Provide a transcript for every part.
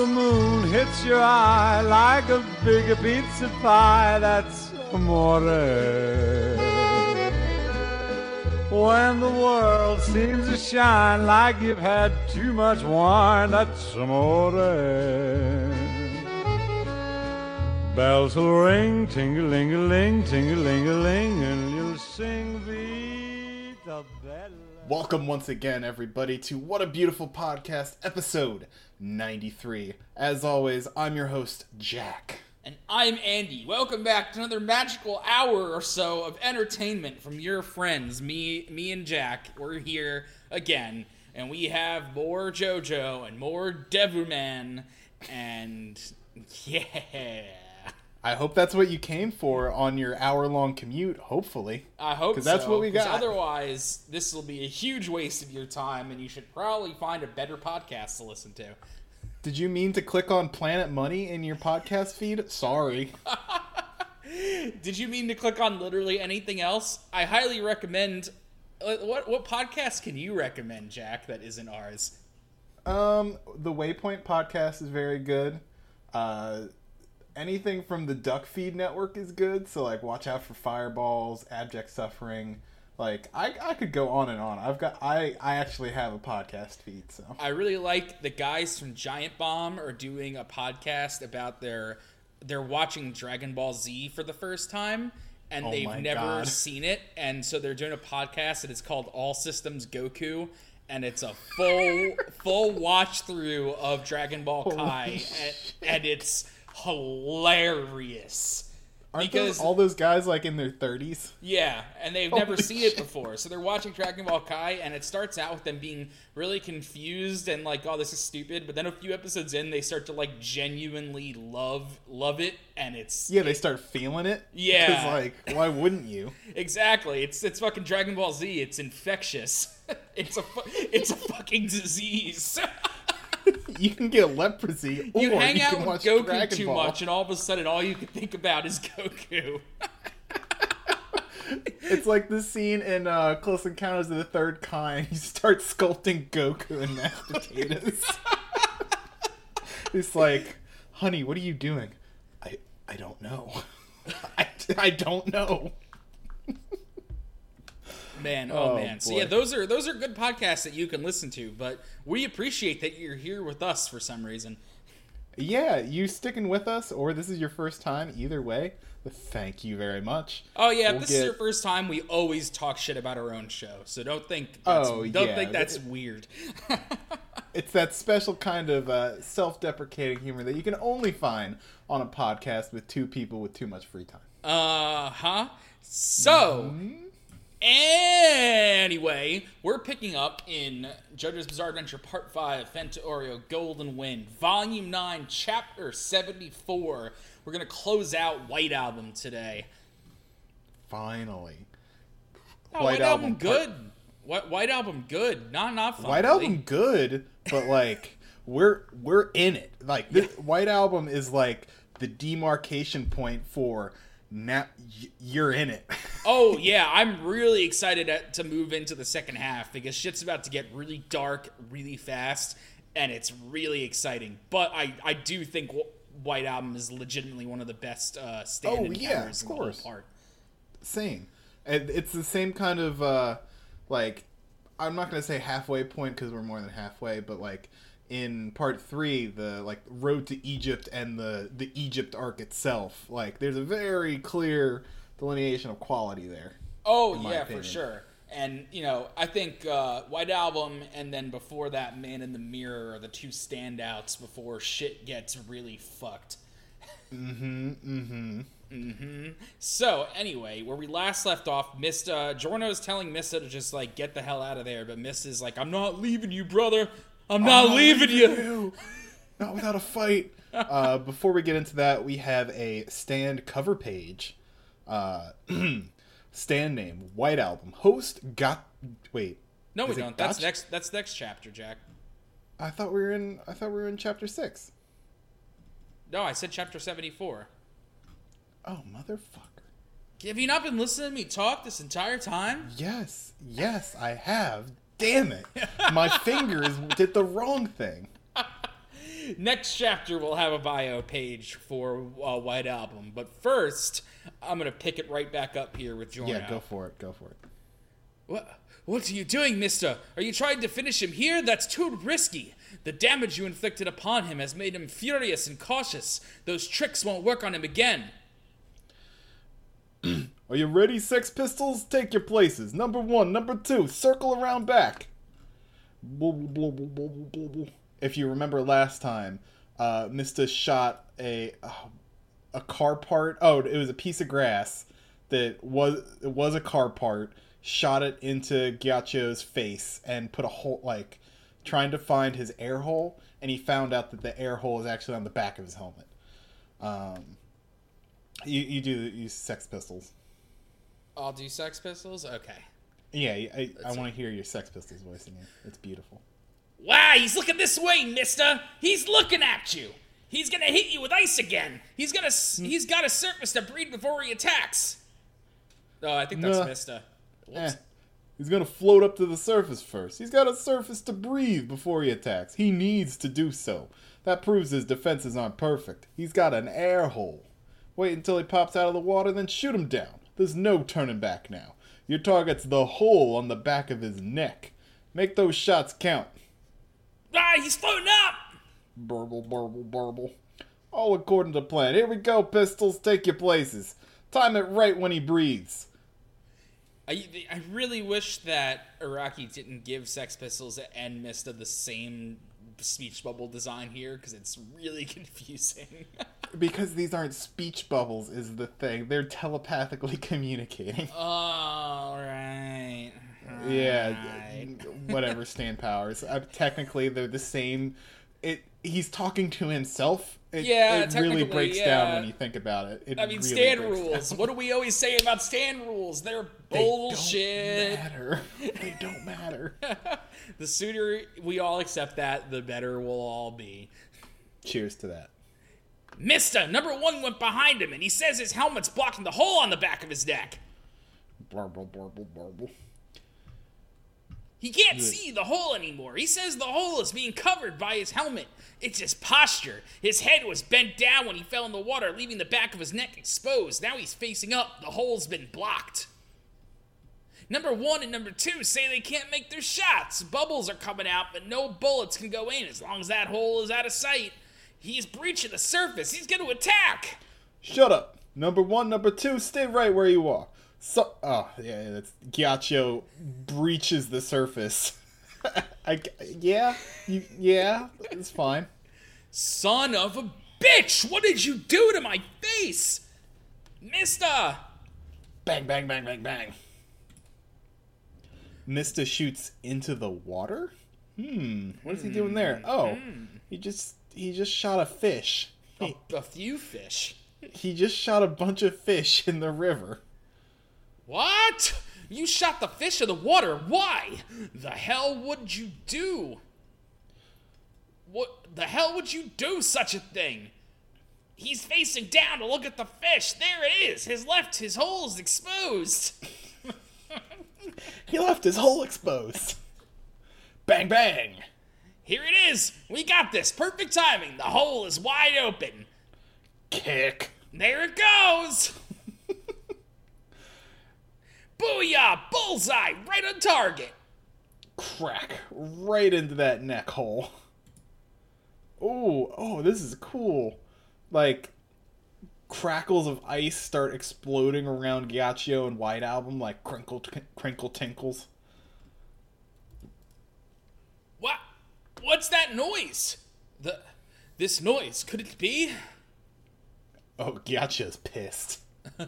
the moon hits your eye like a big pizza pie, that's amore. When the world seems to shine like you've had too much wine, that's amore. Bells will ring, ting-a-ling-a-ling, ting-a-ling-a-ling, and you'll sing Vita Bella. Welcome once again, everybody, to What a Beautiful Podcast, episode 93. As always, I'm your host, Jack. And I'm Andy. Welcome back to another magical hour or so of entertainment from your friends, me, me and Jack. We're here again, and we have more JoJo and more Devilman, and yeah, I hope that's what you came for on your hour long commute, hopefully. I hope because that's so, what we got. Otherwise, this will be a huge waste of your time, and you should probably find a better podcast to listen to. Did you mean to click on Planet Money in your podcast feed? Sorry. Did you mean to click on literally anything else? I highly recommend. uh, What what podcast can you recommend, Jack? That isn't ours. Um, the Waypoint podcast is very good. Uh, anything from the Duck Feed Network is good. So like, watch out for fireballs, abject suffering. Like, I I could go on and on. I've got I I actually have a podcast feed. So I really like the guys from Giant Bomb are doing a podcast about their they're watching Dragon Ball Z for the first time and Oh they've never God. seen it and so they're doing a podcast and it's called All Systems Goku and it's a full full watch through of Dragon Ball Kai and, and it's hilarious. Aren't because- those, all those guys like in their thirties? Yeah, and they've never Holy seen it before. So they're watching Dragon Ball Kai, and it starts out with them being really confused and like, "Oh, this is stupid." But then a few episodes in, they start to like genuinely love love it, and it's Yeah, they start feeling it. Yeah. Because like, why wouldn't you? exactly it's it's fucking Dragon Ball Z. It's infectious. it's a it's a fucking disease. You can get leprosy, or you hang you out with Goku Dragon too Ball. much, and all of a sudden, all you can think about is Goku. It's like the scene in uh, Close Encounters of the Third Kind. You start sculpting Goku and mashed potatoes. it's like, honey, what are you doing? I I don't know. I, I don't know. Man, oh, Oh, man. So yeah, those are those are good podcasts that you can listen to, but we appreciate that you're here with us for some reason. Yeah, you sticking with us, or this is your first time. Either way, thank you very much. Oh yeah, if We'll this is your first time, we always talk shit about our own show. So don't think that's, Oh, don't yeah. think that's weird. It's that special kind of uh, self-deprecating humor that you can only find on a podcast with two people with too much free time. Uh-huh. So, anyway, we're picking up in JoJo's Bizarre Adventure Part 5, Vento Aureo Golden Wind, Volume 9, Chapter 74. We're going to close out White Album today. Finally. Oh, White, Album, good. White, White Album good. Not not. White. Album good, but like we're we're in it. Like this White Album is like the demarcation point for now you're in it. Oh yeah, I'm really excited to move into the second half because shit's about to get really dark really fast, and it's really exciting. But I I do think White Album is legitimately one of the best uh, stand Oh, yeah, of the course. part. Same. And it's the same kind of uh like I'm not gonna say halfway point because we're more than halfway, but like in part three, the like road to Egypt and the the Egypt arc itself, like there's a very clear delineation of quality there. Oh yeah, opinion. for sure. And you know, I think uh, White Album and then before that, Man in the Mirror are the two standouts before shit gets really fucked. Mm-hmm. Mm-hmm. Mm-hmm. So anyway, where we last left off, Mista Giorno's telling Mista to just like get the hell out of there, but Mista's like, "I'm not leaving you, brother. I'm not leaving you." Not without a fight. uh, before we get into that, we have a stand cover page. Uh, stand name, White Album. Host got. Wait. No, we don't. That's next. That's next chapter, Jack. I thought we were in. I thought we were in chapter six. No, I said chapter seventy-four. Oh motherfucker! Have you not been listening to me talk this entire time? Yes, yes, I have. Damn it! My fingers did the wrong thing. Next chapter, we'll have a bio page for uh, White Album. But first, I'm going to pick it right back up here with Giorno. Yeah, go for it. Go for it. What? What are you doing, Mista? Are you trying to finish him here? That's too risky. The damage you inflicted upon him has made him furious and cautious. Those tricks won't work on him again. Are you ready, Sex Pistols? Take your places. Number one, number two, circle around back. If you remember last time, uh, Mista shot a uh, a car part. Oh, it was a piece of grass that was it was a car part. Shot it into Ghiaccio's face and put a hole like trying to find his air hole, and he found out that the air hole is actually on the back of his helmet. Um, you you do use Sex Pistols. I'll do Sex Pistols? Okay. Yeah, I, I want to hear your Sex Pistols voice again. It's beautiful. Wow, he's looking this way, Mista. He's looking at you. He's gonna hit you with ice again. He's gonna. He's got a surface to breathe before he attacks. Oh, I think that's. Mista. Eh, he's gonna float up to the surface first. He's got a surface to breathe before he attacks. He needs to do so. That proves his defenses aren't perfect. He's got an air hole. Wait until he pops out of the water, then shoot him down. There's no turning back now. Your target's the hole on the back of his neck. Make those shots count. Ah, he's floating up. Burble, burble, burble. All according to plan. Here we go, pistols. Take your places. Time it right when he breathes. I, I really wish that Araki didn't give Sex Pistols and Mista the same speech bubble design here because it's really confusing. Because these aren't speech bubbles, is the thing. They're telepathically communicating. All right. yeah, whatever stand powers. Uh, technically, they're the same. It. He's talking to himself. It, Yeah, it really breaks down when you think about it. it I mean, really stand rules. down. What do we always say about stand rules? They're They bullshit. Don't matter. They don't matter. the sooner we all accept that, the better we'll all be. Cheers to that. Mista, number one went behind him, and he says his helmet's blocking the hole on the back of his neck. He can't see the hole anymore. He says the hole is being covered by his helmet. It's his posture. His head was bent down when he fell in the water, leaving the back of his neck exposed. Now he's facing up. The hole's been blocked. Number one and number two say they can't make their shots. Bubbles are coming out, but no bullets can go in as long as that hole is out of sight. He's breaching the surface. He's going to attack. Shut up. Number one, number two, stay right where you are. So, oh yeah, that's Ghiaccio breaches the surface. I, yeah, you, yeah, it's fine. Son of a bitch! What did you do to my face? Mista? Bang, bang, bang, bang, bang. Mista shoots into the water. Hmm, what is he doing there? Hmm, oh, hmm. he just he just shot a fish. A, a few fish. He just shot a bunch of fish in the river. What? You shot the fish in the water. Why? The hell would you do? What the hell would you do such a thing? He's facing down to look at the fish. There it is. His left, his hole is exposed. He left his hole exposed. Bang, bang. Here it is. We got this. Perfect timing. The hole is wide open. Kick. There it goes. Booyah! Bullseye! Right on target. crack right into that neck hole. Oh, oh, this is cool. Like crackles of ice start exploding around Ghiaccio and White Album like crinkle crinkle tinkles. What? What's that noise? The this noise could it be? Oh, Ghiaccio's pissed.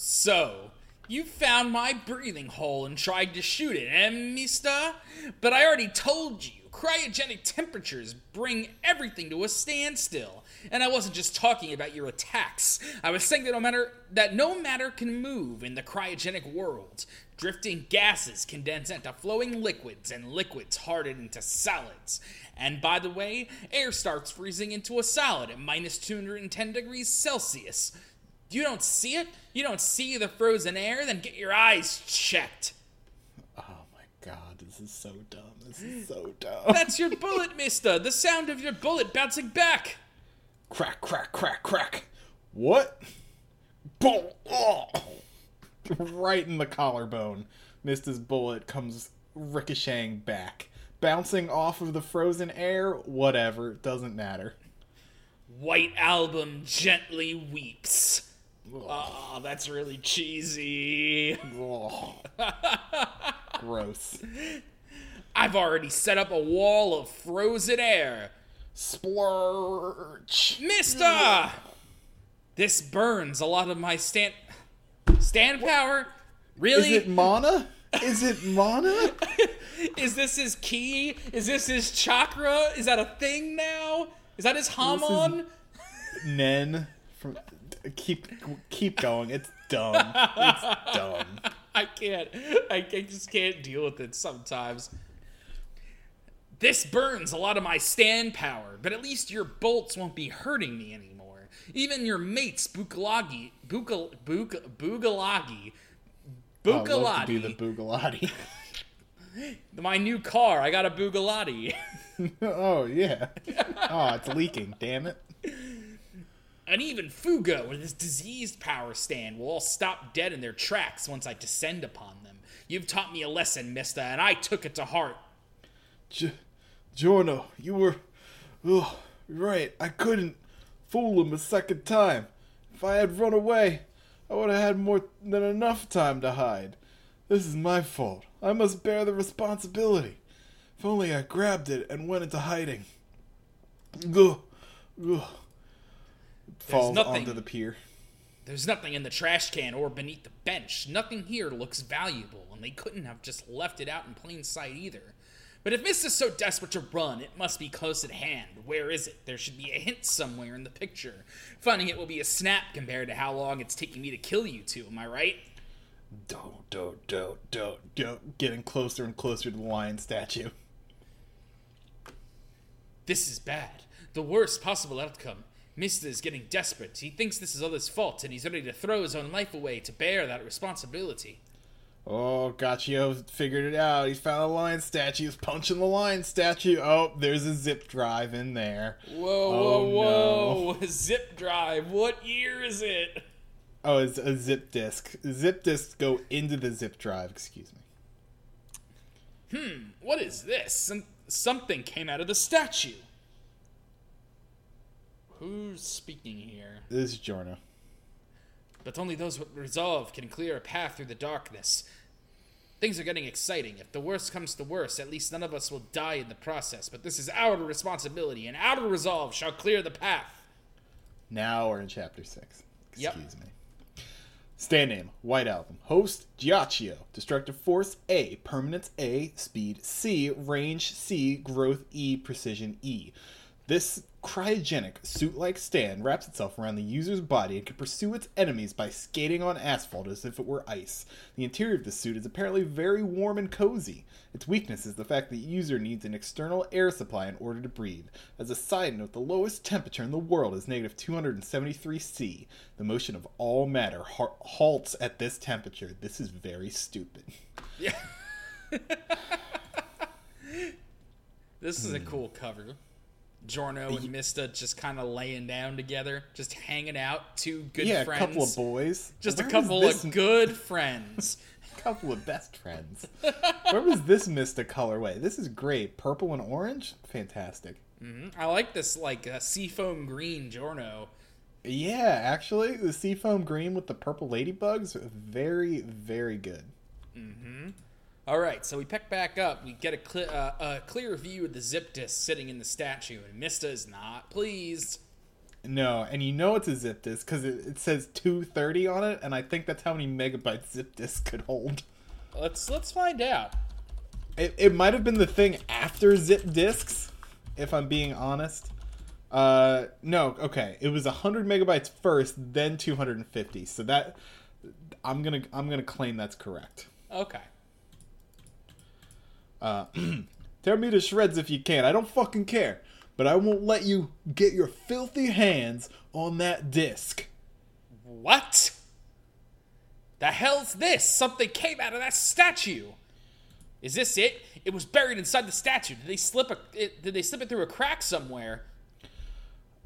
So you found my breathing hole and tried to shoot it, eh, Mista? But I already told you. Cryogenic temperatures bring everything to a standstill. And I wasn't just talking about your attacks. I was saying that no matter that no matter can move in the cryogenic world. Drifting gases condense into flowing liquids, and liquids harden into solids. And by the way, air starts freezing into a solid at minus 210 degrees Celsius. You don't see it? You don't see the frozen air? Then get your eyes checked. Oh my God, this is so dumb. This is so dumb. That's your bullet, Mista. The sound of your bullet bouncing back. crack, crack, crack, crack. What? Boom! Right in the collarbone. Mista's bullet comes ricocheting back, bouncing off of the frozen air. Whatever, doesn't matter. White Album gently weeps. Oh, that's really cheesy. Gross. I've already set up a wall of frozen air. Splurge. Mista! This burns a lot of my stand stand power. Really? Is it mana? Is it mana? Is this his ki? Is this his chakra? Is that a thing now? Is that his Hamon? Nen from keep keep going. It's dumb. It's dumb. I can't. I, I just can't deal with it sometimes. This burns a lot of my stand power, but at least your bolts won't be hurting me anymore. Even your mates, Bukalagi, Bukal, Buk, Bugalagi, oh, I love to be the Bugalati. My new car, I got a Bugalati. oh yeah. Oh, it's leaking. Damn it. And even Fugo with his diseased power stand will all stop dead in their tracks once I descend upon them. You've taught me a lesson, Mista, and I took it to heart. J- Giorno, you were. Ugh, right. I couldn't fool him a second time. If I had run away, I would have had more than enough time to hide. This is my fault. I must bear the responsibility. If only I grabbed it and went into hiding. Ugh, ugh. Falls nothing- onto the pier. There's nothing in the trash can or beneath the bench. Nothing here looks valuable, and they couldn't have just left it out in plain sight either. But if Miss is so desperate to run, it must be close at hand. Where is it? There should be a hint somewhere in the picture. Finding it will be a snap compared to how long it's taking me to kill you two, am I right? Don't, don't, don't, don't, don't. Getting closer and closer to the lion statue. This is bad. The worst possible outcome. Mista is getting desperate. He thinks this is all his fault, and he's ready to throw his own life away to bear that responsibility. Oh, Ghiaccio figured it out. He found a lion statue. He's punching the lion statue. Oh, there's a zip drive in there. Whoa, Oh, whoa, whoa! Zip drive. What year is it? Oh, it's a zip disk. Zip disks go into the zip drive. Excuse me. Hmm, what is this? Some, something came out of the statue. Who's speaking here? This is Giorno. But only those with resolve can clear a path through the darkness. Things are getting exciting. If the worst comes to worst, at least none of us will die in the process. But this is our responsibility, and our resolve shall clear the path. Now we're in chapter six. Yep. Excuse me. Stand name White Album. Host Ghiaccio. Destructive Force A. Permanence A. Speed C. Range C. Growth E. Precision E. This cryogenic suit like stand wraps itself around the user's body and can pursue its enemies by skating on asphalt as if it were ice. The interior of the suit is apparently very warm and cozy. Its weakness is the fact that the user needs an external air supply in order to breathe. As a side note, the lowest temperature in the world is negative 273 C. The motion of all matter ha- halts at this temperature. This is very stupid. Yeah. this is a cool cover. Giorno and Mista just kind of laying down together, just hanging out. Two good friends. yeah, friends. a couple of boys. Just Where a couple of good friends. A couple of best friends. Where was this Mista colorway? This is great. Purple and orange? Fantastic. I like this like uh, seafoam green Giorno. Yeah, actually, the seafoam green with the purple ladybugs, very, very good. All right, so we pick back up. We get a, cle- uh, a clear view of the zip disk sitting in the statue, and Mista is not pleased. No, and you know it's a zip disk because it, it says 230 on it, and I think that's how many megabytes zip disk could hold. Let's let's find out. It, it might have been the thing after zip disks, if I'm being honest. Uh, no, okay, it was 100 megabytes first, then 250. So that I'm gonna I'm gonna claim that's correct. Okay. Uh, tear me to shreds if you can. I don't fucking care, but I won't let you get your filthy hands on that disc. What? The hell's this? Something came out of that statue. Is this it? It was buried inside the statue. Did they slip a? It, did they slip it through a crack somewhere?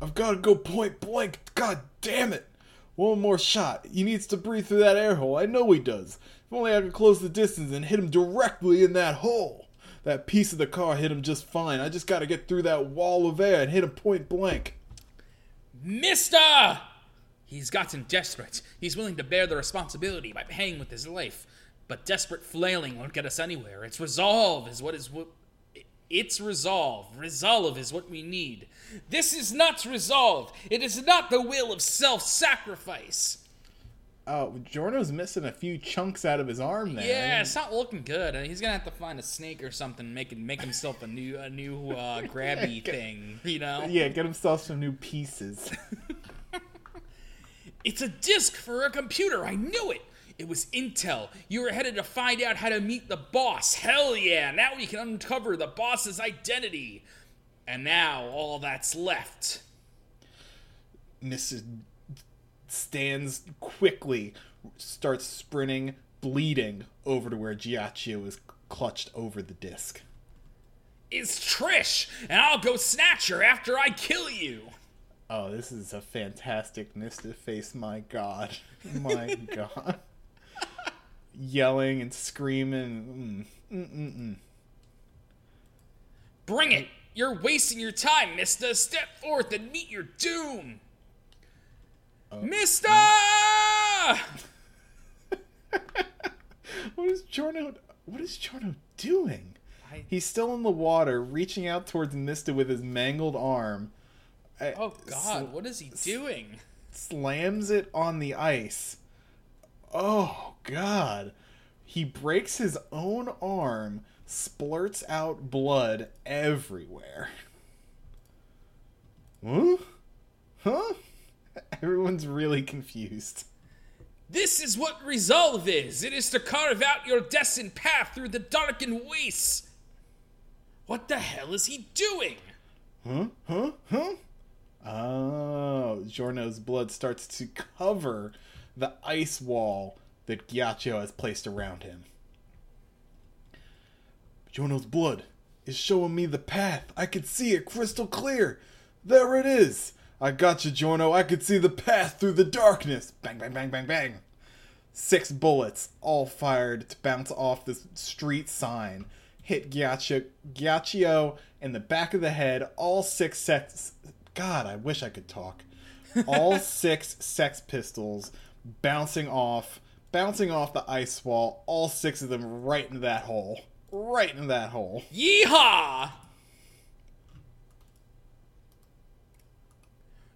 I've got to go point blank. God damn it! One more shot. He needs to breathe through that air hole. I know he does. If only I could close the distance and hit him directly in that hole. That piece of the car hit him just fine. I just got to get through that wall of air and hit him point blank. Mista! He's gotten desperate. He's willing to bear the responsibility by paying with his life. But desperate flailing won't get us anywhere. Its resolve is what is what. Its resolve. Resolve is what we need. This is not resolve. It is not the will of self sacrifice. Oh, Giorno's missing a few chunks out of his arm there. Yeah, it's not looking good. He's gonna have to find a snake or something, make make himself a new a new uh, grabby thing. You know? Yeah, get himself some new pieces. It's a disk for a computer. I knew it. It was intel. You were headed to find out how to meet the boss. Hell yeah! Now we can uncover the boss's identity. And now all that's left. Mrs. stands quickly, starts sprinting, bleeding over to where Ghiaccio is clutched over the disc. It's Trish, and I'll go snatch her after I kill you. Oh, this is a fantastic Mista face, my god. My god. Yelling and screaming. Mm, mm, mm, mm. Bring it! You're wasting your time, Mista! Step forth and meet your doom. Mista! What is Giorno? What is Giorno doing? I- He's still in the water, reaching out towards Mista with his mangled arm. Oh God, what is he doing? slams it on the ice. Oh god. He breaks his own arm, splurts out blood everywhere. Huh? Huh? Everyone's really confused. This is what resolve is. It is to carve out your destined path through the darkened wastes. What the hell is he doing? Huh? Huh? Huh? Oh, Giorno's blood starts to cover the ice wall that Ghiaccio has placed around him. Giorno's blood is showing me the path. I can see it crystal clear. There it is. I got you, Giorno. I could see the path through the darkness. Bang, bang, bang, bang, bang. Six bullets, all fired to bounce off the street sign, hit Ghiaccio, Ghiaccio in the back of the head. All six sex. God, I wish I could talk. All six sex pistols bouncing off, bouncing off the ice wall. All six of them right into that hole. Right into that hole. Yeehaw!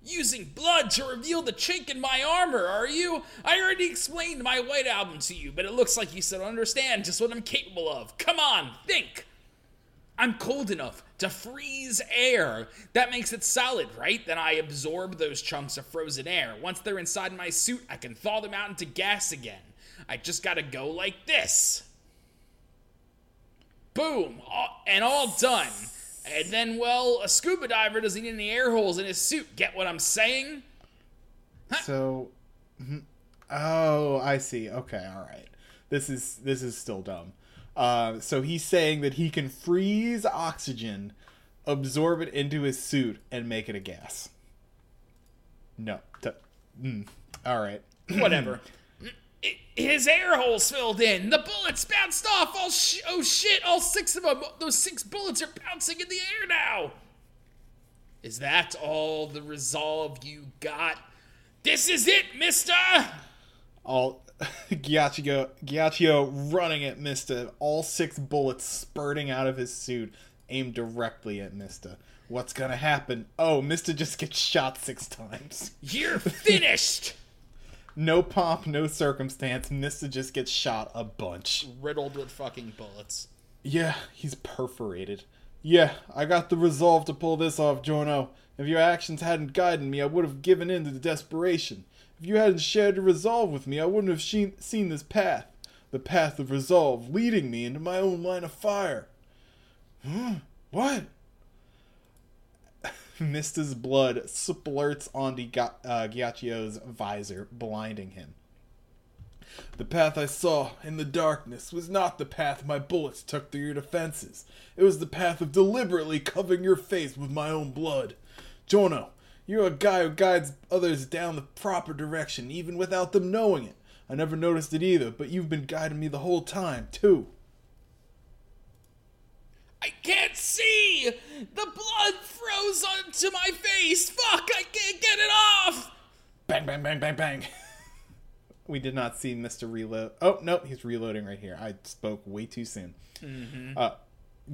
Using blood to reveal the chink in my armor, are you? I already explained my white album to you, but it looks like you still don't understand just what I'm capable of. Come on, think! I'm cold enough to freeze air. That makes it solid, right? Then I absorb those chunks of frozen air. Once they're inside my suit, I can thaw them out into gas again. I just gotta go like this. Boom! All, and all done. And then, well, a scuba diver doesn't need any air holes in his suit. Get what I'm saying? So, mhm. oh, I see. Okay, all right. This is this is still dumb. Uh, so he's saying that he can freeze oxygen, absorb it into his suit, and make it a gas. No. T- mm. All right. Whatever. His air holes filled in. The bullets bounced off. All sh- oh shit! All six of them. Those six bullets are bouncing in the air now. Is that all the resolve you got? This is it, Mista. all Ghiaccio, Ghiaccio running at Mista, all six bullets spurting out of his suit, aimed directly at Mista. What's gonna happen? Oh, Mista just gets shot six times. You're finished. No pomp, no circumstance. Mista just gets shot a bunch. Riddled with fucking bullets. Yeah, he's perforated. Yeah, I got the resolve to pull this off, Jono. If your actions hadn't guided me, I would have given in to the desperation. If you hadn't shared your resolve with me, I wouldn't have sheen, seen this path. The path of resolve leading me into my own line of fire. Hmm? What? Mista's blood splurts onto Ga- uh, Ghiaccio's visor, blinding him. The path I saw in the darkness was not the path my bullets took through your defenses. It was the path of deliberately covering your face with my own blood. Jono, you're a guy who guides others down the proper direction, even without them knowing it. I never noticed it either, but you've been guiding me the whole time, too. I can't see! The blood froze onto my face! Fuck, I can't get it off! Bang, bang, bang, bang, bang. we did not see Mr. Reload. Oh, no, he's reloading right here. I spoke way too soon. Uh,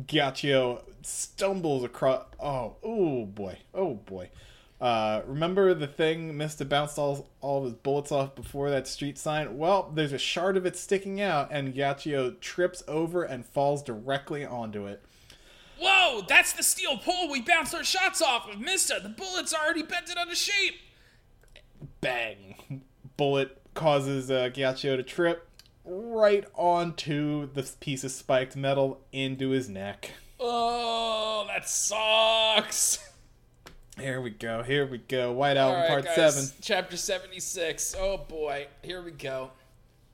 Ghiaccio stumbles across. Oh, oh boy. Oh boy. Uh, remember the thing Mista bounced all, all of his bullets off before that street sign? Well, there's a shard of it sticking out, and Ghiaccio trips over and falls directly onto it. Whoa, that's the steel pole we bounced our shots off of, Mista! The bullet's already bent it out of shape! Bang! Bullet causes uh, to trip right onto this piece of spiked metal into his neck. Oh, that sucks! Here we go. Here we go. White Album Alright, Part guys, Seven. Chapter 76. Oh boy, here we go.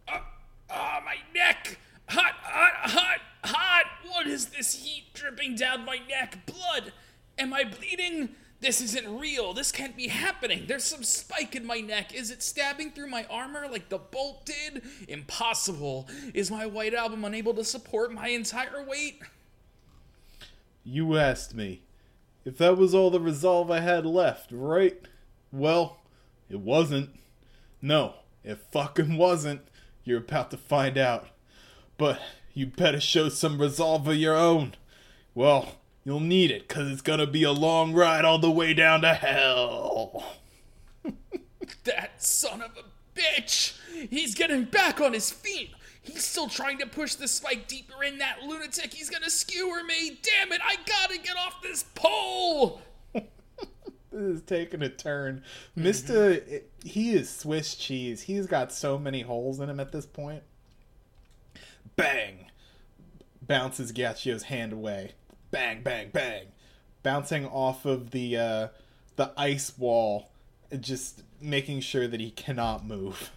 Ah, ah, my neck! Hot, hot, hot, hot! What is this heat dripping down my neck? Blood! Am I bleeding? This isn't real. This can't be happening. There's some spike in my neck. Is it stabbing through my armor like the bolt did? Impossible. Is my white album unable to support my entire weight? You asked me if that was all the resolve I had left, right? Well, it wasn't. No, it fucking wasn't. You're about to find out. But you better show some resolve of your own. Well, you'll need it, cause it's gonna be a long ride all the way down to hell. That son of a bitch! He's getting back on his feet! He's still trying to push the spike deeper in that lunatic. He's gonna skewer me! Damn it! I gotta get off this pole! This is taking a turn. Mista, he is Swiss cheese. He's got so many holes in him at this point. Bang! Bounces Ghiaccio's hand away. Bang, bang, bang! Bouncing off of the uh, the ice wall, just making sure that he cannot move.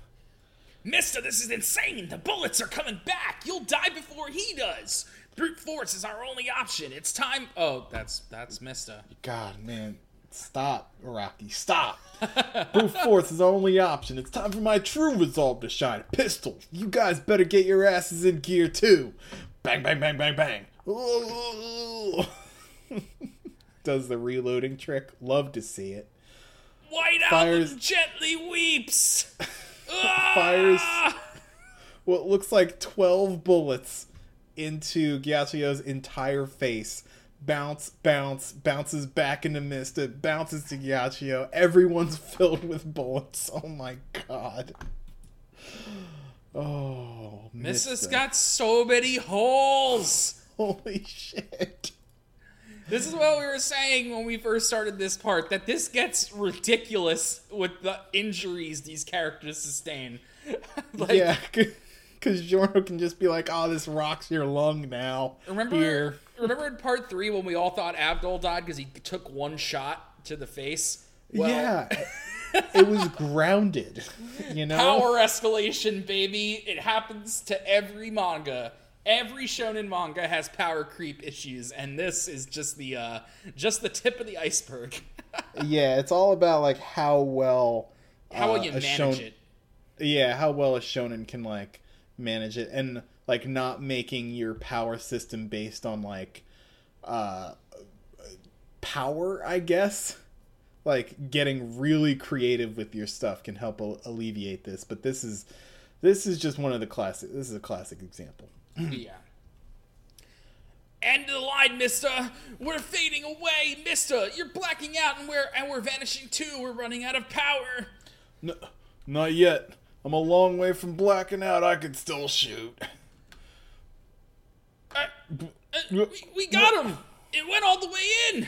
Mista, this is insane! The bullets are coming back! You'll die before he does! Brute force is our only option. It's time. Oh, that's that's Mista. God, man, stop, Rocky, stop! Brute force is the only option. It's time for my true resolve to shine. Pistol, you guys better get your asses in gear too. Bang, bang, bang, bang, bang. Does the reloading trick? Love to see it. White Fires- gently weeps. Fires what looks like 12 bullets into Ghiaccio's entire face. Bounce, bounce, bounces back into It bounces to Ghiaccio. Everyone's filled with bullets. Oh my god. Oh, Missus got so many holes. Holy shit. This is what we were saying when we first started this part that this gets ridiculous with the injuries these characters sustain. like, yeah, because Giorno can just be like, oh, this rocks your lung now. remember, Here. remember in part three when we all thought Abdul died because he took one shot to the face? Well, yeah. It was grounded. You know? Power escalation, baby. It happens to every manga. Every shonen manga has power creep issues, and this is just the uh, just the tip of the iceberg. Yeah, it's all about like how well How uh, will you manage it? Yeah, how well a shonen can like manage it and like not making your power system based on like uh power, I guess. Like getting really creative with your stuff can help al- alleviate this, but this is this is just one of the classic this is a classic example. Yeah. End of the line, Mista. We're fading away, Mista. You're blacking out, and we're and we're vanishing too. We're running out of power. No, not yet. I'm a long way from blacking out. I can still shoot. Uh, uh, we, we got him. It went all the way in.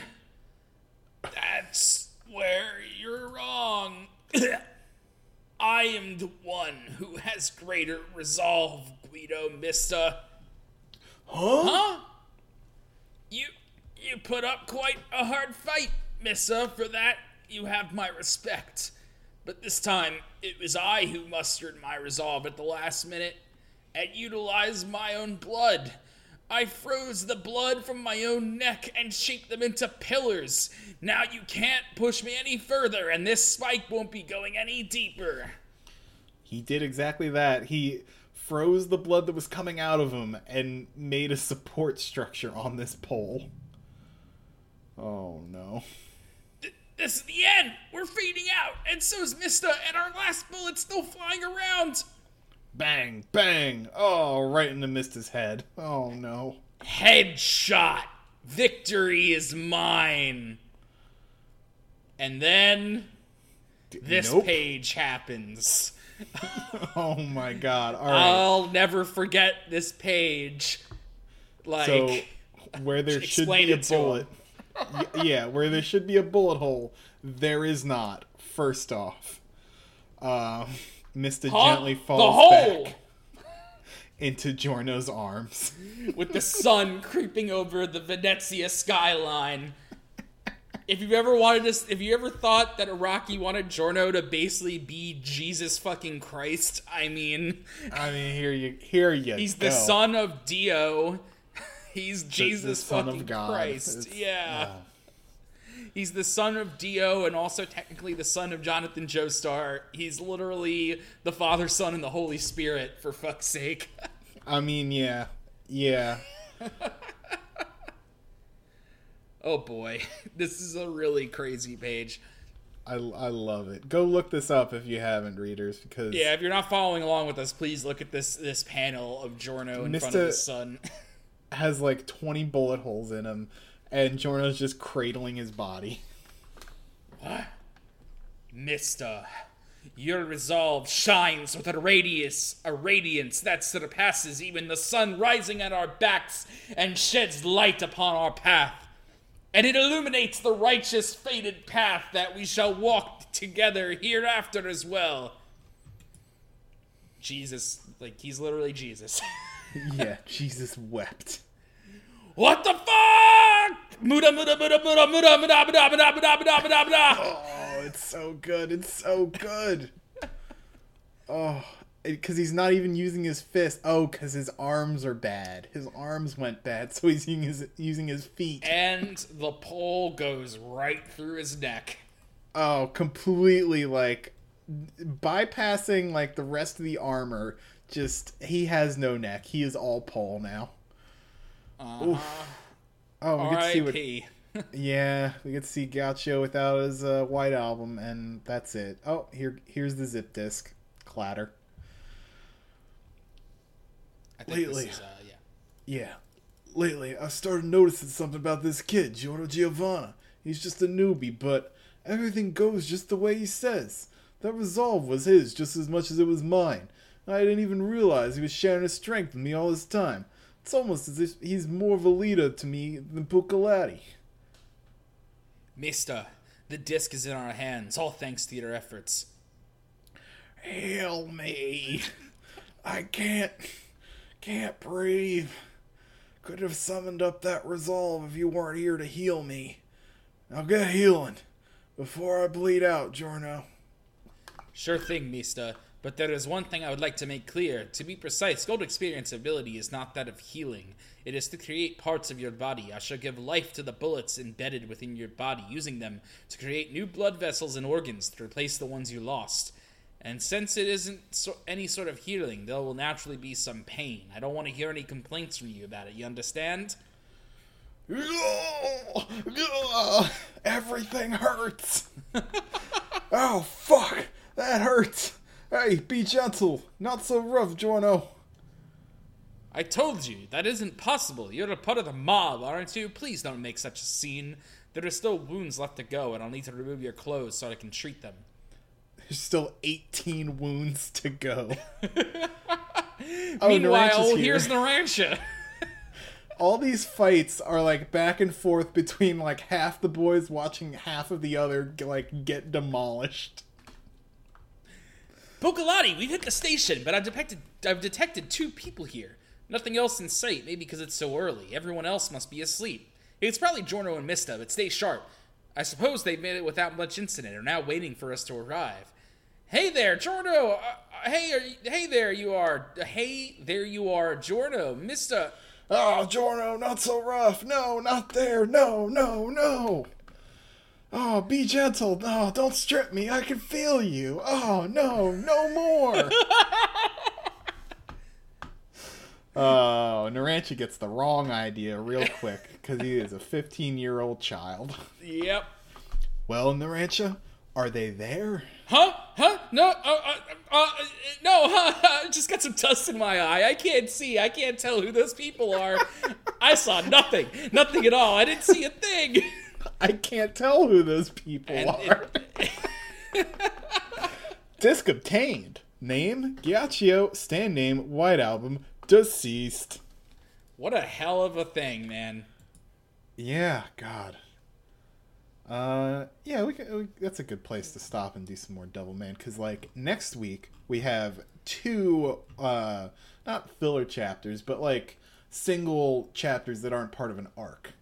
That's where you're wrong. I am the one who has greater resolve, Guido Mista. Huh? Huh? You you put up quite a hard fight, Mista. For that, you have my respect. But this time, it was I who mustered my resolve at the last minute and utilized my own blood. I froze the blood from my own neck and shaped them into pillars. Now you can't push me any further, and this spike won't be going any deeper. He did exactly that. He froze the blood that was coming out of him and made a support structure on this pole. Oh no. Th- This is the end. We're fading out, and so's Mista, and our last bullet's still flying around. Bang, bang. Oh, right in the Mista's head. Oh no. Headshot. Victory is mine. And then this Nope. page happens. Oh my god. All right. I'll never forget this page. Like, so where there should be a it to 'em. bullet. Yeah, where there should be a bullet hole, there is not. First off. Um Mista Huh? gently the falls back into Giorno's arms. with the sun creeping over the Venezia skyline. If you've ever wanted to, if you ever thought that Araki wanted Giorno to basically be Jesus fucking Christ, I mean, I mean, here you here you he's go. the son of Dio. He's The- Jesus the son fucking of God. Christ. It's- yeah. ah. He's the son of Dio and also technically the son of Jonathan Joestar. He's literally the Father, Son, and the Holy Spirit, for fuck's sake. I mean, yeah, yeah. Oh boy. This is a really crazy page. I, I love it. Go look this up if you haven't, readers, because Yeah, if you're not following along with us, please look at this this panel of Giorno in front of the sun. has like 20 bullet holes in him, and Giorno's just cradling his body. Mista, your resolve shines with a radiance, a radiance that surpasses even the sun rising at our backs and sheds light upon our path. And it illuminates the righteous fated path that we shall walk together hereafter as well. Jesus, like he's literally Jesus. yeah, Jesus wept. What the fuck? Muda muda muda muda muda muda muda muda muda muda muda muda. Oh, it's so good. It's so good. Oh, because he's not even using his fist. Oh, because his arms are bad. His arms went bad, so he's using his using his feet. And the pole goes right through his neck. Oh, completely like bypassing like the rest of the armor. Just he has no neck. He is all pole now. Uh, Oh, we get to see what. Yeah, we get to see Gaucho without his uh, white album, and that's it. Oh, here, here's the zip disc. Clatter. I think Lately. this is, uh, yeah. Yeah. Lately, I started noticing something about this kid, Giorno Giovanna. He's just a newbie, but everything goes just the way he says. That resolve was his just as much as it was mine. I didn't even realize he was sharing his strength with me all this time. It's almost as if he's more of a leader to me than Bucalati. Mista, the disc is in our hands, all thanks to your efforts. Hail me. I can't can't breathe. Could have summoned up that resolve if you weren't here to heal me. Now get healing before I bleed out, Giorno. Sure thing, Mista. But there is one thing I would like to make clear. To be precise, Gold Experience ability is not that of healing. It is to create parts of your body. I shall give life to the bullets embedded within your body, using them to create new blood vessels and organs to replace the ones you lost. And since it isn't so- any sort of healing, there will naturally be some pain. I don't want to hear any complaints from you about it. You understand? Everything hurts. oh fuck, that hurts. Hey, be gentle. Not so rough, Giorno. I told you, that isn't possible. You're a part of the mob, aren't you? Please don't make such a scene. There are still wounds left to go, and I'll need to remove your clothes so I can treat them. There's still 18 wounds to go. oh, Meanwhile, Narancia's here. here's all these fights are like back and forth between like half the boys watching half of the other like get demolished. Bokalati, we've hit the station, but I've detected I've detected two people here. Nothing else in sight, maybe because it's so early. Everyone else must be asleep. It's probably Giorno and Mista, but stay sharp. I suppose they've made it without much incident, are now waiting for us to arrive. Hey there, Giorno. Uh, uh, hey, hey there, you are. Hey there, you are, Giorno, Mista. Oh, Giorno, not so rough. No, not there. No, no, no. Oh, be gentle. No, don't strip me. I can feel you. Oh, no, no more. Oh, Narancia gets the wrong idea real quick because he is a 15 year old child. Yep. Well, Narancia, are they there? Huh? Huh? No. Uh, uh, uh, no. Huh? I just got some dust in my eye. I can't see. I can't tell who those people are. I saw nothing. Nothing at all. I didn't see a thing. I can't tell who those people And are. Disc obtained. Name Ghiaccio. Stand name White Album. Deceased. What a hell of a thing, man. Yeah, God. Uh, yeah, we, can, we that's a good place to stop and do some more Devilman because like next week we have two uh not filler chapters but like single chapters that aren't part of an arc,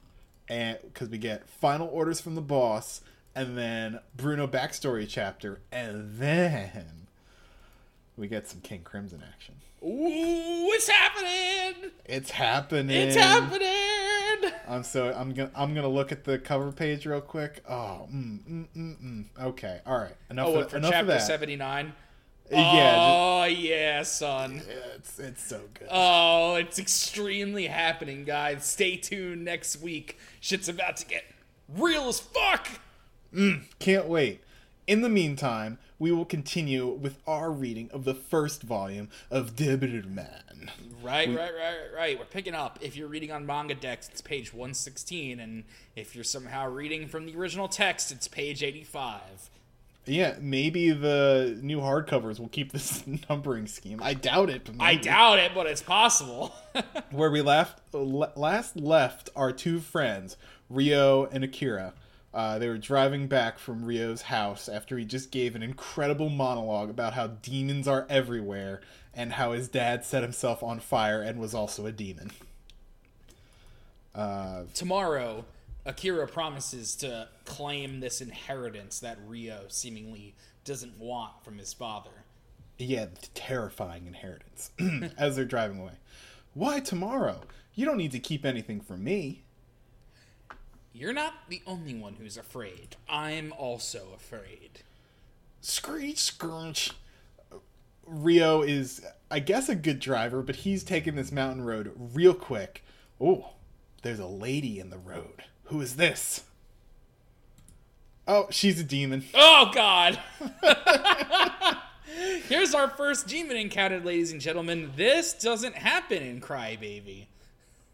and because we get final orders from the boss and then Bruno backstory chapter and then we get some King Crimson action. Ooh, it's happening! It's happening. It's happening! I'm so I'm gonna I'm gonna look at the cover page real quick. Oh, mm, mm, mm, mm. okay, all right. Enough, Oh, of, for enough chapter that. 79? Uh, yeah, Oh, yeah, son. just- it's it's so good. Oh, it's extremely happening, guys. Stay tuned next week. Shit's about to get real as fuck! Mm, can't wait. In the meantime, we will continue with our reading of the first volume of Devilman. Right, right, right, right, right. We're picking up. If you're reading on MangaDex, it's page 116, and if you're somehow reading from the original text, it's page 85. Yeah, maybe the new hardcovers will keep this numbering scheme. I doubt it. But I doubt it, but it's possible. where we left le- last left our two friends Rio and Akira. Uh, they were driving back from Rio's house after he just gave an incredible monologue about how demons are everywhere and how his dad set himself on fire and was also a demon. Uh, Tomorrow, Akira promises to claim this inheritance that Rio seemingly doesn't want from his father. yeah, terrifying inheritance as they're driving away. Why tomorrow? You don't need to keep anything from me. You're not the only one who's afraid. I'm also afraid. Screech, scrunch. Rio is, I guess, a good driver, but he's taking this mountain road real quick. Oh, there's a lady in the road. Who is this? Oh, she's a demon. Oh God! Here's our first demon encounter, ladies and gentlemen. This doesn't happen in Crybaby.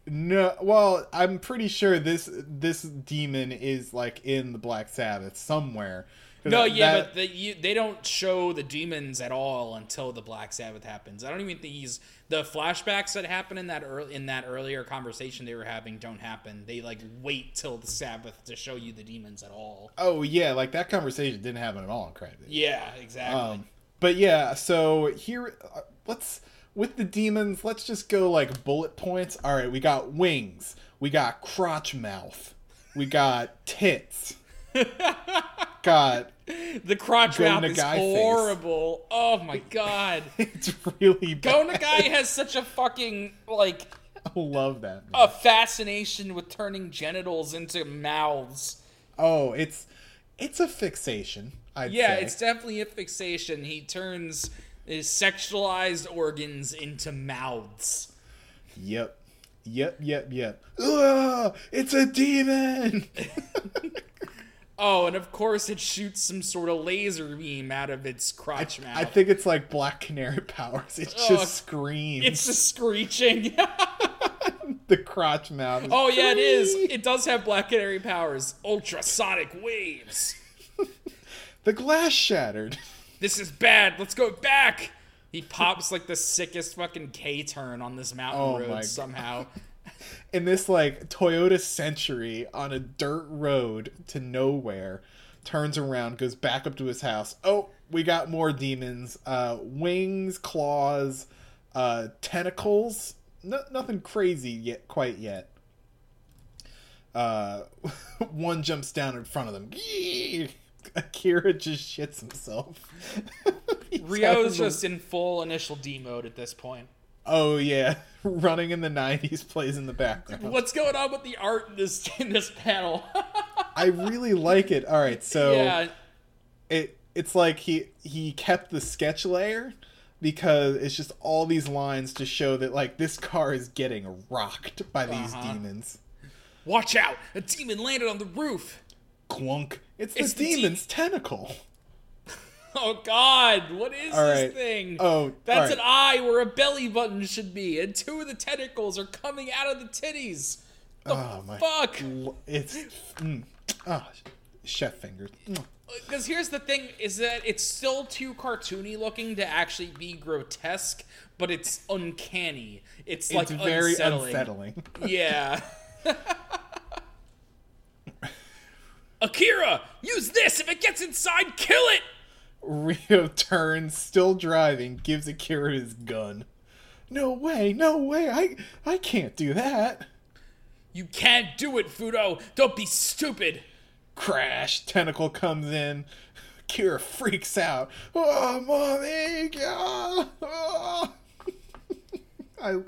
No, well, I'm pretty sure this this demon is like in the Black Sabbath somewhere. No, that- yeah, that- but the, you, they don't show the demons at all until the Black Sabbath happens. I don't even think he's the flashbacks that happen in that early, in that earlier conversation they were having don't happen. They like wait till the Sabbath to show you the demons at all. oh yeah, like that conversation didn't happen at all in. Yeah, exactly. Um, but yeah, so here, uh, let's with the demons. Let's just go like bullet points. All right, we got wings, we got crotch mouth, we got tits, got the crotch Go mouth is Nagai face. horrible. Oh my god. it's really Go bad. Nagai has such a fucking like I love that. a fascination with turning genitals into mouths. Oh, it's it's a fixation. I'd Yeah, say. it's definitely a fixation. He turns his sexualized organs into mouths. Yep. Yep, yep, yep. Ugh, it's a demon. Oh, and of course it shoots some sort of laser beam out of its crotch mouth. I think it's like Black Canary powers. It just Oh, screams. it's just screeching. the crotch mouth. oh yeah, it is. It does have Black Canary powers. Ultrasonic waves. The glass shattered. This is bad. Let's go back. He pops like the sickest fucking K turn on this mountain Oh road God. In this like Toyota Century on a dirt road to nowhere, turns around, goes back up to his house. Oh, we got more demons. Uh, wings, claws, uh, tentacles. No, nothing crazy yet, quite yet. Uh, one jumps down in front of them. Akira just shits himself. Rio's just in full initial D mode at this point. Oh yeah, running in the '90s plays in the background. What's going on with the art in this in this panel? I really like it. All right, so yeah, it it's like he he kept the sketch layer because it's just all these lines to show that like this car is getting rocked by these Uh-huh. demons. watch out! A demon landed on the roof. Clunk! It's the It's the de- demon's tentacle. Oh God! What is All this right. thing? Oh, that's all an eye where a belly button should be, and two of the tentacles are coming out of the titties. The Oh my! fuck! It's mm, ah, chef fingers. Mm. Because here's the thing: is that it's still too cartoony looking to actually be grotesque, but it's uncanny. It's, like very unsettling. unsettling. Yeah. Akira, use this. If it gets inside, kill it. Rio turns, still driving, gives Akira his gun. No way! No way! I I can't do that. You can't do it, Fudo. Don't be stupid. Crash! Tentacle comes in. Kira freaks out. Oh, mommy! Ah, ah." I,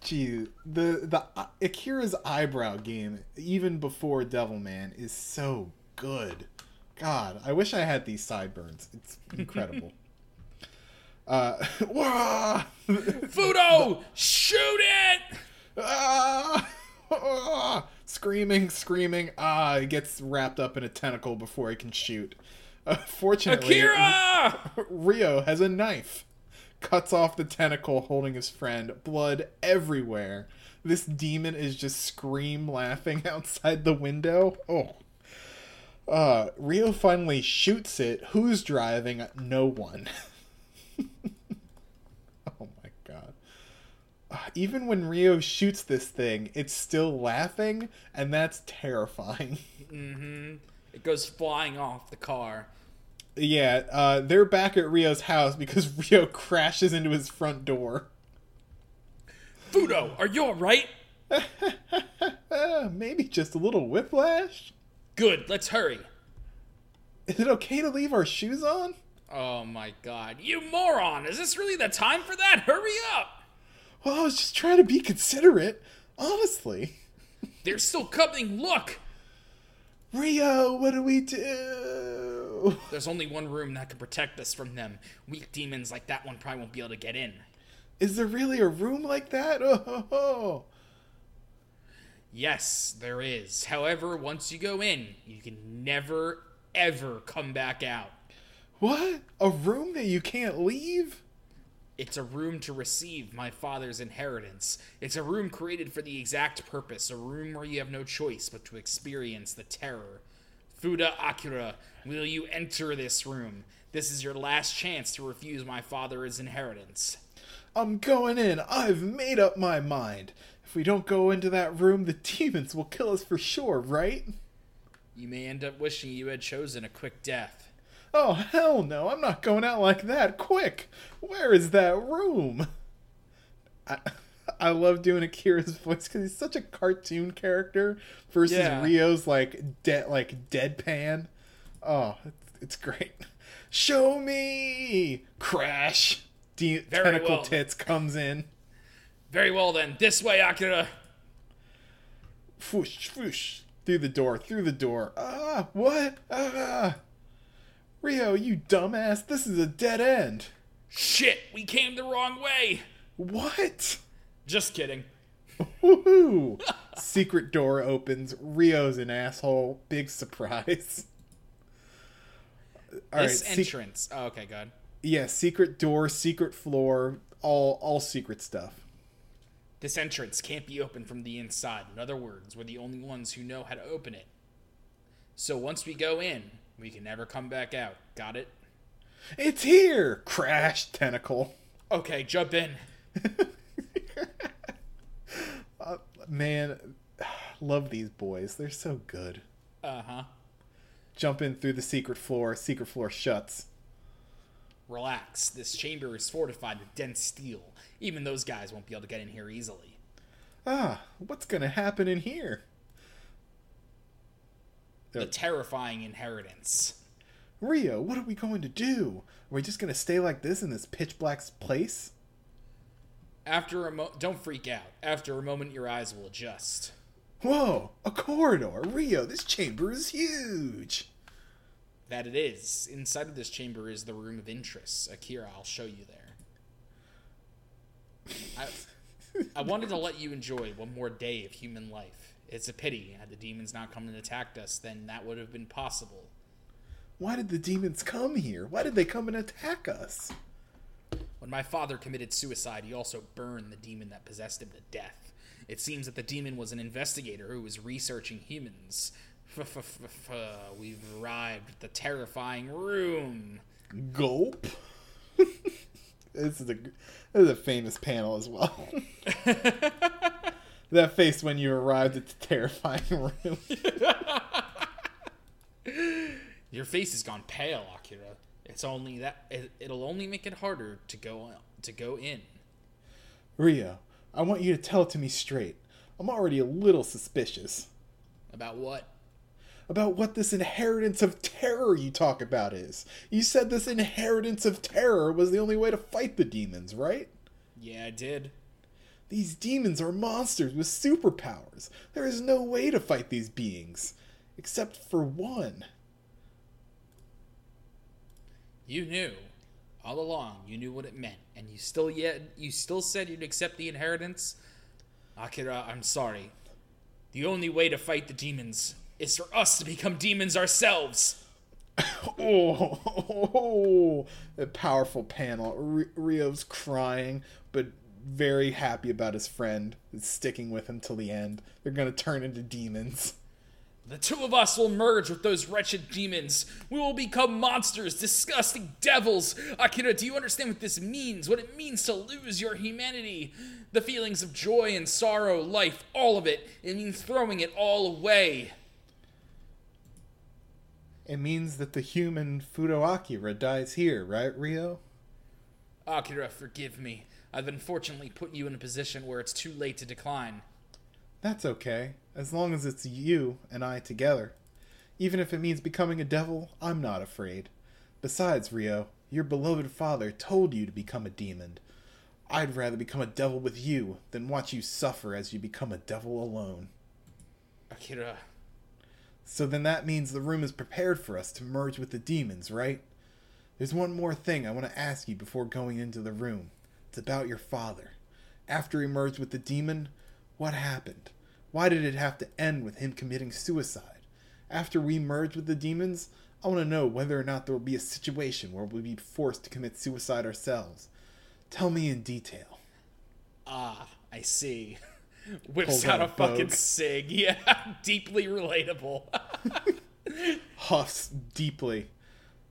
gee, the the uh, Akira's eyebrow game, even before Devilman, is so good. God, I wish I had these sideburns. It's incredible. uh! Fudo, shoot it. Ah! Ah! Screaming, screaming. Ah, he gets wrapped up in a tentacle before he can shoot. Uh, fortunately, Akira. Rio has a knife. Cuts off the tentacle holding his friend. Blood everywhere. This demon is just scream laughing outside the window. Oh. Uh, Rio finally shoots it. Who's driving? No one. oh my god. Uh, even when Rio shoots this thing, it's still laughing, and that's terrifying. It goes flying off the car. Yeah, uh, they're back at Rio's house because Rio crashes into his front door. Fudo, are you all right? Uh, maybe just a little whiplash? Good. Let's hurry. Is it okay to leave our shoes on? Oh my God, you moron! Is this really the time for that? Hurry up! Well, I was just trying to be considerate. Honestly. They're still coming. Look. Rio, what do we do? There's only one room that can protect us from them. Weak demons like that one probably won't be able to get in. Is there really a room like that? Oh, ho, ho. Yes, there is. However, once you go in, you can never, ever come back out. What? A room that you can't leave? It's a room to receive my father's inheritance. It's a room created for the exact purpose, a room where you have no choice but to experience the terror. Fudo Akira, will you enter this room? This is your last chance to refuse my father's inheritance. I'm going in. I've made up my mind. If we don't go into that room, the demons will kill us for sure, right? You may end up wishing you had chosen a quick death. Oh, hell no. I'm not going out like that. Quick. Where is that room? I, I love doing Akira's voice because he's such a cartoon character versus Yeah. Rio's like de- like deadpan. Oh, it's, it's great. Show me. Crash. De- tentacle well. tits comes in. Very well then, this way, Akira. Foosh, foosh. Through the door, through the door. Ah, what? Ah. Rio, you dumbass. This is a dead end. Shit, we came the wrong way. What? Just kidding. Woohoo! Secret door opens. Rio's an asshole. Big surprise. All right. this sec- entrance. oh, okay, good. yeah, secret door, secret floor, all all secret stuff. This entrance can't be opened from the inside. In other words, we're the only ones who know how to open it. So once we go in, we can never come back out. Got it? It's here. Crash tentacle. Okay, jump in. Man, love these boys. They're so good. Uh huh. Jump in through the secret floor. Secret floor shuts. Relax. This chamber is fortified with dense steel. Even those guys won't be able to get in here easily. Ah, what's gonna happen in here? The terrifying inheritance. Rio, what are we going to do? Are we just going to stay like this in this pitch black place? After a mo- don't freak out. After a moment, your eyes will adjust. Whoa, a corridor. Rio, this chamber is huge. That it is. Inside of this chamber is the room of interest. Akira, I'll show you there. I, I wanted to let you enjoy one more day of human life. It's a pity. Had the demons not come and attacked us, then that would have been possible. Why did the demons come here? Why did they come and attack us? When my father committed suicide, he also burned the demon that possessed him to death. It seems that the demon was an investigator who was researching humans. Uh, we've arrived at the terrifying room. Gulp. this is a this is a famous panel as well. that face when you arrived at the terrifying room. Your face has gone pale, Akira. It's only that it, it'll only make it harder to go to go in. Rio, I want you to tell it to me straight. I'm already a little suspicious. About what? About what this inheritance of terror you talk about is. You said this inheritance of terror was the only way to fight the demons, right? Yeah, I did. These demons are monsters with superpowers. There is no way to fight these beings. Except for one. You knew. All along, you knew what it meant, and you still yet you still said you'd accept the inheritance? Akira, I'm sorry. The only way to fight the demons is for us to become demons ourselves. oh, oh, oh, a powerful panel. R- Rio's crying, but very happy about his friend. sticking with him till the end. They're gonna turn into demons. The two of us will merge with those wretched demons. We will become monsters, disgusting devils. Akira, do you understand what this means? What it means to lose your humanity? The feelings of joy and sorrow, life, all of it. It means throwing it all away. It means that the human Fudo Akira dies here, right, Rio? Akira, forgive me. I've unfortunately put you in a position where it's too late to decline. That's okay, as long as it's you and I together. Even if it means becoming a devil, I'm not afraid. Besides, Rio, your beloved father told you to become a demon. I'd rather become a devil with you than watch you suffer as you become a devil alone. Akira, so then that means the room is prepared for us to merge with the demons, right? There's one more thing I want to ask you before going into the room. It's about your father. After he merged with the demon, what happened? Why did it have to end with him committing suicide? After we merge with the demons, I want to know whether or not there will be a situation where we'll be forced to commit suicide ourselves. Tell me in detail. Ah, I see. Whips out, out a fucking sig. Yeah, deeply relatable. Huffs deeply.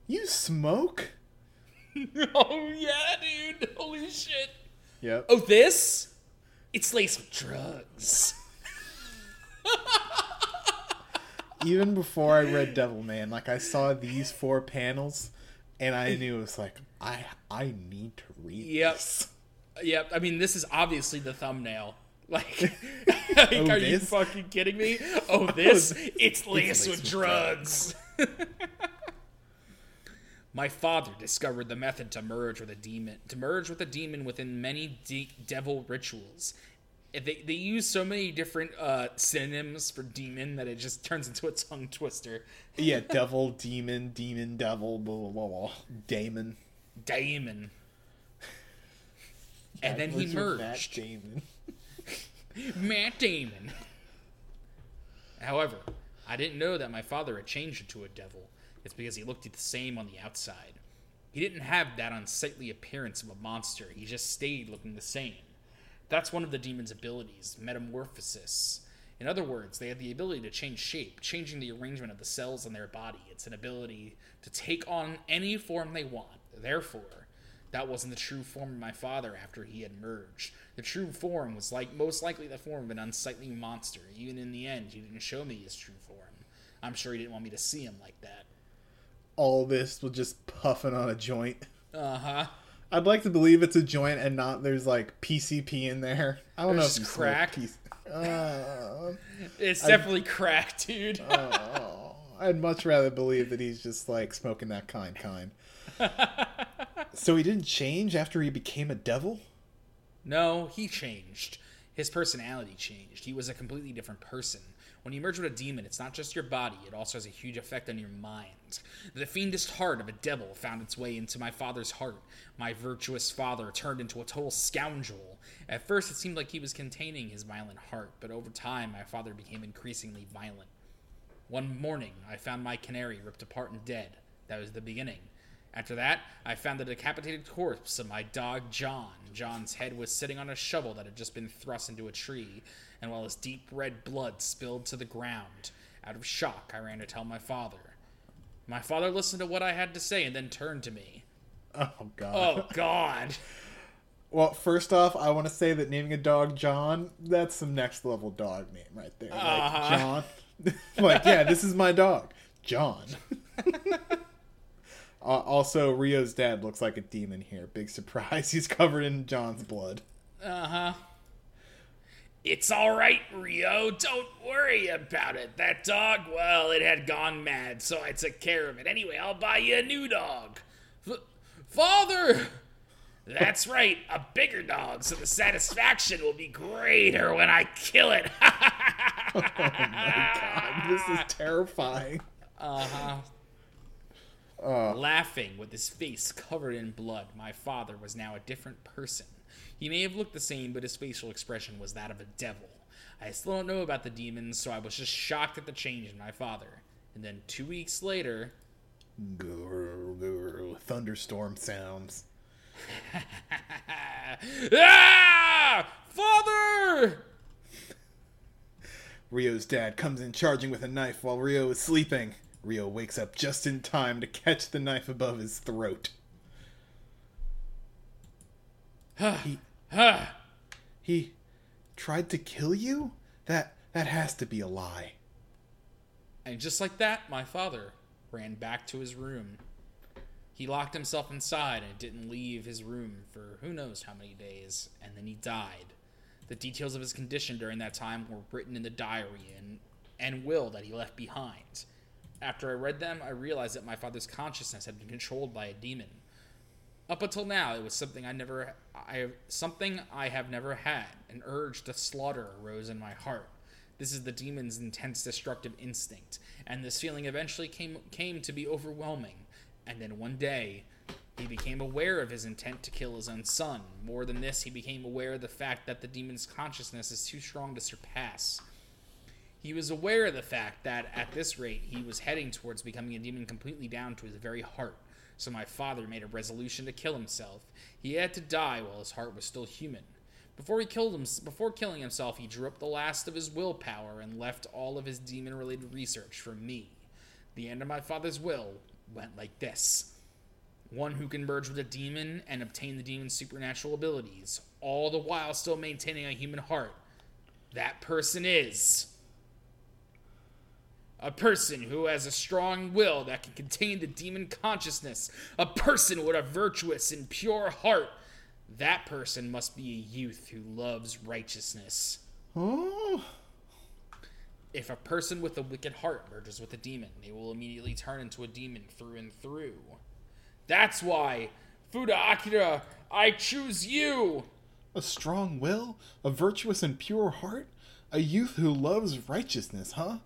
You smoke? oh yeah, dude. Holy shit. Yep. Oh, this? It's laced with drugs. Even before I read Devilman, like I saw these four panels, and I knew it was like I I need to read yep. this. Yep. I mean, this is obviously the thumbnail. Like, like oh, are this? you fucking kidding me? Oh, this? it's laced with, with drugs. My father discovered the method to merge with a demon, to merge with a demon within many de- devil rituals. They, they use so many different uh, synonyms for demon that it just turns into a tongue twister. yeah, devil, demon, demon, devil, blah, blah, blah, Damon. Damon. and then he merged. Damon. Matt Damon. However, I didn't know that my father had changed into a devil. It's because he looked the same on the outside. He didn't have that unsightly appearance of a monster, he just stayed looking the same. That's one of the demon's abilities, metamorphosis. In other words, they have the ability to change shape, changing the arrangement of the cells in their body. It's an ability to take on any form they want. Therefore, that wasn't the true form of my father after he had merged. The true form was like most likely the form of an unsightly monster. Even in the end, he didn't show me his true form. I'm sure he didn't want me to see him like that. All this was just puffing on a joint. Uh huh. I'd like to believe it's a joint and not there's like PCP in there. I don't there's know if crack. Uh, it's definitely I, crack, dude. uh, I'd much rather believe that he's just like smoking that kind kind. so he didn't change after he became a devil? No, he changed. His personality changed. He was a completely different person. When you merge with a demon, it's not just your body, it also has a huge effect on your mind. The fiendish heart of a devil found its way into my father's heart. My virtuous father turned into a total scoundrel. At first, it seemed like he was containing his violent heart, but over time, my father became increasingly violent. One morning, I found my canary ripped apart and dead. That was the beginning. After that, I found the decapitated corpse of my dog John. John's head was sitting on a shovel that had just been thrust into a tree, and while his deep red blood spilled to the ground, out of shock, I ran to tell my father. My father listened to what I had to say and then turned to me. Oh god. Oh, God. Well, first off, I want to say that naming a dog John, that's some next level dog name right there. Uh-huh. John. like, yeah, this is my dog. John. Uh, also, Rio's dad looks like a demon here. Big surprise. He's covered in John's blood. Uh huh. It's all right, Rio. Don't worry about it. That dog, well, it had gone mad, so I took care of it. Anyway, I'll buy you a new dog. F- Father! That's right, a bigger dog, so the satisfaction will be greater when I kill it. Oh my God, this is terrifying. Uh-huh. Laughing with his face covered in blood, my father was now a different person. He may have looked the same, but his facial expression was that of a devil. I still don't know about the demons, so I was just shocked at the change in my father. And then two weeks later, Gurr, gurr, thunderstorm sounds. ah! Father! Rio's dad comes in charging with a knife while Rio is sleeping. Rio wakes up just in time to catch the knife above his throat. he, he tried to kill you? That that has to be a lie. And just like that, my father ran back to his room. He locked himself inside and didn't leave his room for who knows how many days, and then he died. The details of his condition during that time were written in the diary and, and will that he left behind. After I read them, I realized that my father's consciousness had been controlled by a demon. Up until now, it was something I never, I something I have never had. An urge to slaughter arose in my heart. This is the demon's intense destructive instinct, and this feeling eventually came came to be overwhelming. And then one day, he became aware of his intent to kill his own son. More than this, he became aware of the fact that the demon's consciousness is too strong to surpass. He was aware of the fact that at this rate he was heading towards becoming a demon completely down to his very heart. So my father made a resolution to kill himself. He had to die while his heart was still human. Before he killed him, before killing himself, he drew up the last of his willpower and left all of his demon-related research for me. The end of my father's will went like this: one who can merge with a demon and obtain the demon's supernatural abilities, all the while still maintaining a human heart. That person is a person who has a strong will that can contain the demon consciousness, a person with a virtuous and pure heart. That person must be a youth who loves righteousness. Oh, If a person with a wicked heart merges with a demon, they will immediately turn into a demon through and through. That's why, Fudo Akira, I choose you! a strong will, a virtuous and pure heart, a youth who loves righteousness, huh?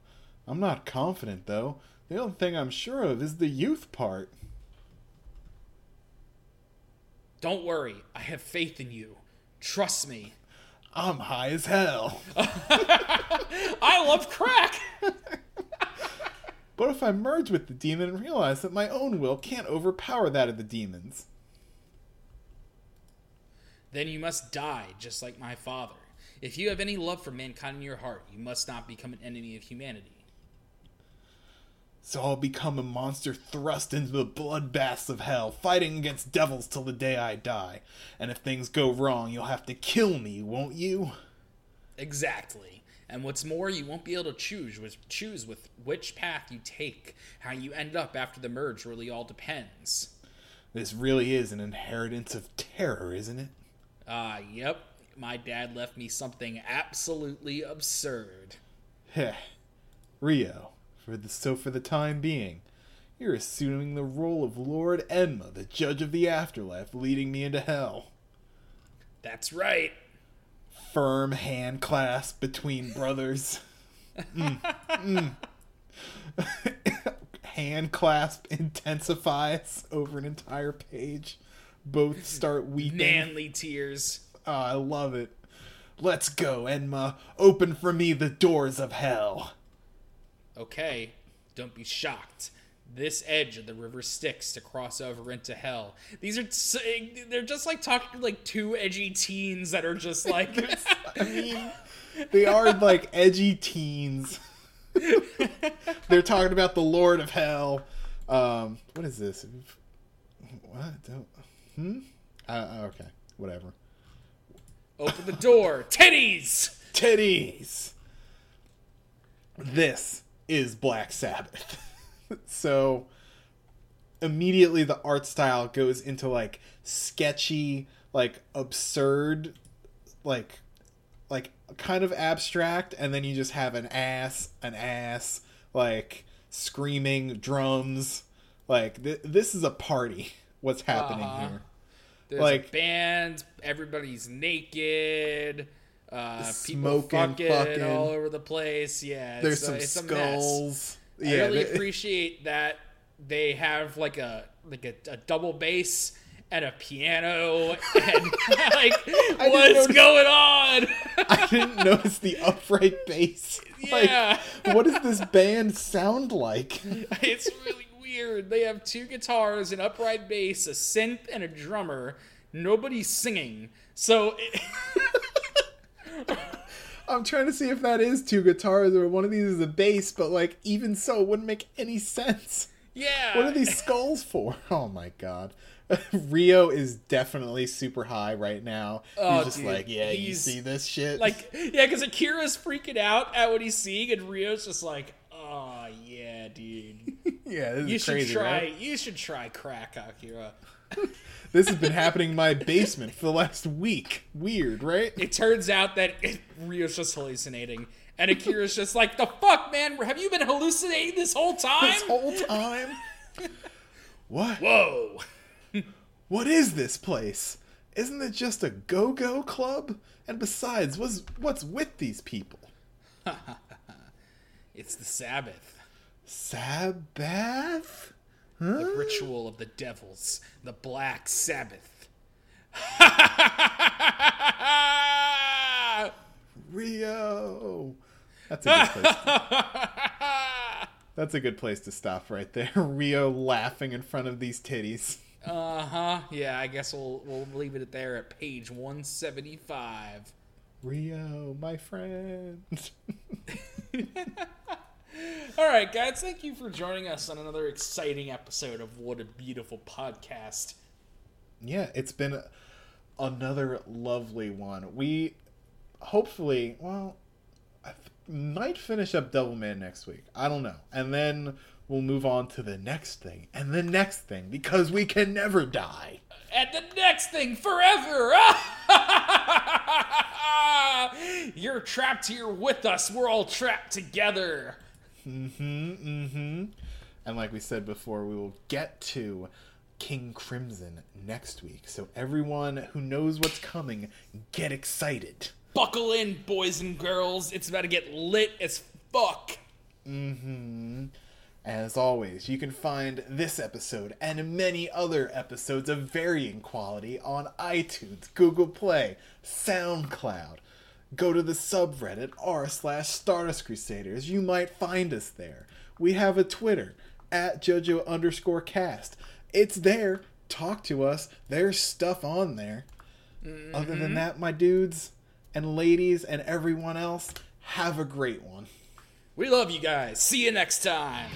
I'm not confident though. The only thing I'm sure of is the youth part. Don't worry, I have faith in you. Trust me. I'm high as hell. I love crack! But if I merge with the demon and realize that my own will can't overpower that of the demons? then you must die, just like my father. If you have any love for mankind in your heart, you must not become an enemy of humanity. So I'll become a monster thrust into the bloodbaths of hell, fighting against devils till the day I die. And if things go wrong, you'll have to kill me, won't you? Exactly. And what's more, you won't be able to choose with choose with which path you take. How you end up after the merge really all depends. This really is an inheritance of terror, isn't it? Ah, yep. My dad left me something absolutely absurd. Heh. Rio, For the, so for the time being, you're assuming the role of Lord Enma, the judge of the afterlife, leading me into hell. That's right. Firm hand clasp between brothers. Mm, mm. hand clasp intensifies over an entire page. Both start weeping. Manly tears. Oh, I love it. Let's go, Enma. Open for me the doors of hell. Okay, don't be shocked. This edge of the river Styx to cross over into hell. These are s- they're just like talking like two edgy teens that are just like I mean, they are like edgy teens. They're talking about the Lord of Hell. Um, what is this? What? Don't, hmm? Uh, okay, whatever. open the door. Titties. Titties. This is Black Sabbath. so immediately the art style goes into like sketchy, like absurd, like like kind of abstract and then you just have an ass, an ass, like screaming drums. Like th- this is a party. What's happening Uh-huh. here? There's Like- a band. Everybody's naked. Uh, Smoking, people fucking, fucking. all over the place. Yeah, There's some a, it's a mess. skulls. I really they- appreciate that they have like a like a, a double bass and a piano and like what's notice- going on? I didn't notice the upright bass. Yeah. Like, what does this band sound like? it's really weird. They have two guitars, an upright bass, a synth, and a drummer. Nobody's singing. So it, I'm trying to see if that is two guitars or one of these is a bass, but like even so, it wouldn't make any sense. yeah. What are these skulls for? Oh my god. Rio is definitely super high right now. Oh, he's just dude, like, yeah, you see this shit? Like, yeah, because Akira's freaking out at what he's seeing, and Rio's just like, oh, yeah, dude. yeah, this is You should crazy, try. right? You should try crack, Akira. This has been happening in my basement for the last week. Weird, right? It turns out that it, Rio's just hallucinating, and Akira's just like, "The fuck, man? Have you been hallucinating this whole time?" This whole time. What? Whoa! What is this place? Isn't it just a go-go club? And besides, what's what's with these people? It's the Sabbath, Sabbath? The ritual of the devils, the Black Sabbath. Rio. That's a good place. That's a good place to stop right there. Rio laughing in front of these titties. Uh huh. Yeah, I guess we'll we'll leave it there at page one seventy five. Rio, my friend. All right, guys, thank you for joining us on another exciting episode of What a Beautiful Podcast. yeah, it's been another lovely one. We hopefully, well, I might finish up Devilman next week. I don't know. And then we'll move on to the next thing and the next thing because we can never die. And the next thing, forever! You're trapped here with us. We're all trapped together. Mm-hmm, mm-hmm. And like we said before, we will get to King Crimson next week. So everyone who knows what's coming, get excited. Buckle in, boys and girls. It's about to get lit as fuck. Mm-hmm. As always, you can find this episode and many other episodes of varying quality on iTunes, Google Play, SoundCloud. Go to the subreddit r slash Stardust Crusaders. You might find us there. We have a Twitter at JoJo underscore cast. It's there. Talk to us. There's stuff on there. Other than mm-hmm. that, my dudes and ladies and everyone else, have a great one. We love you guys. See you next time.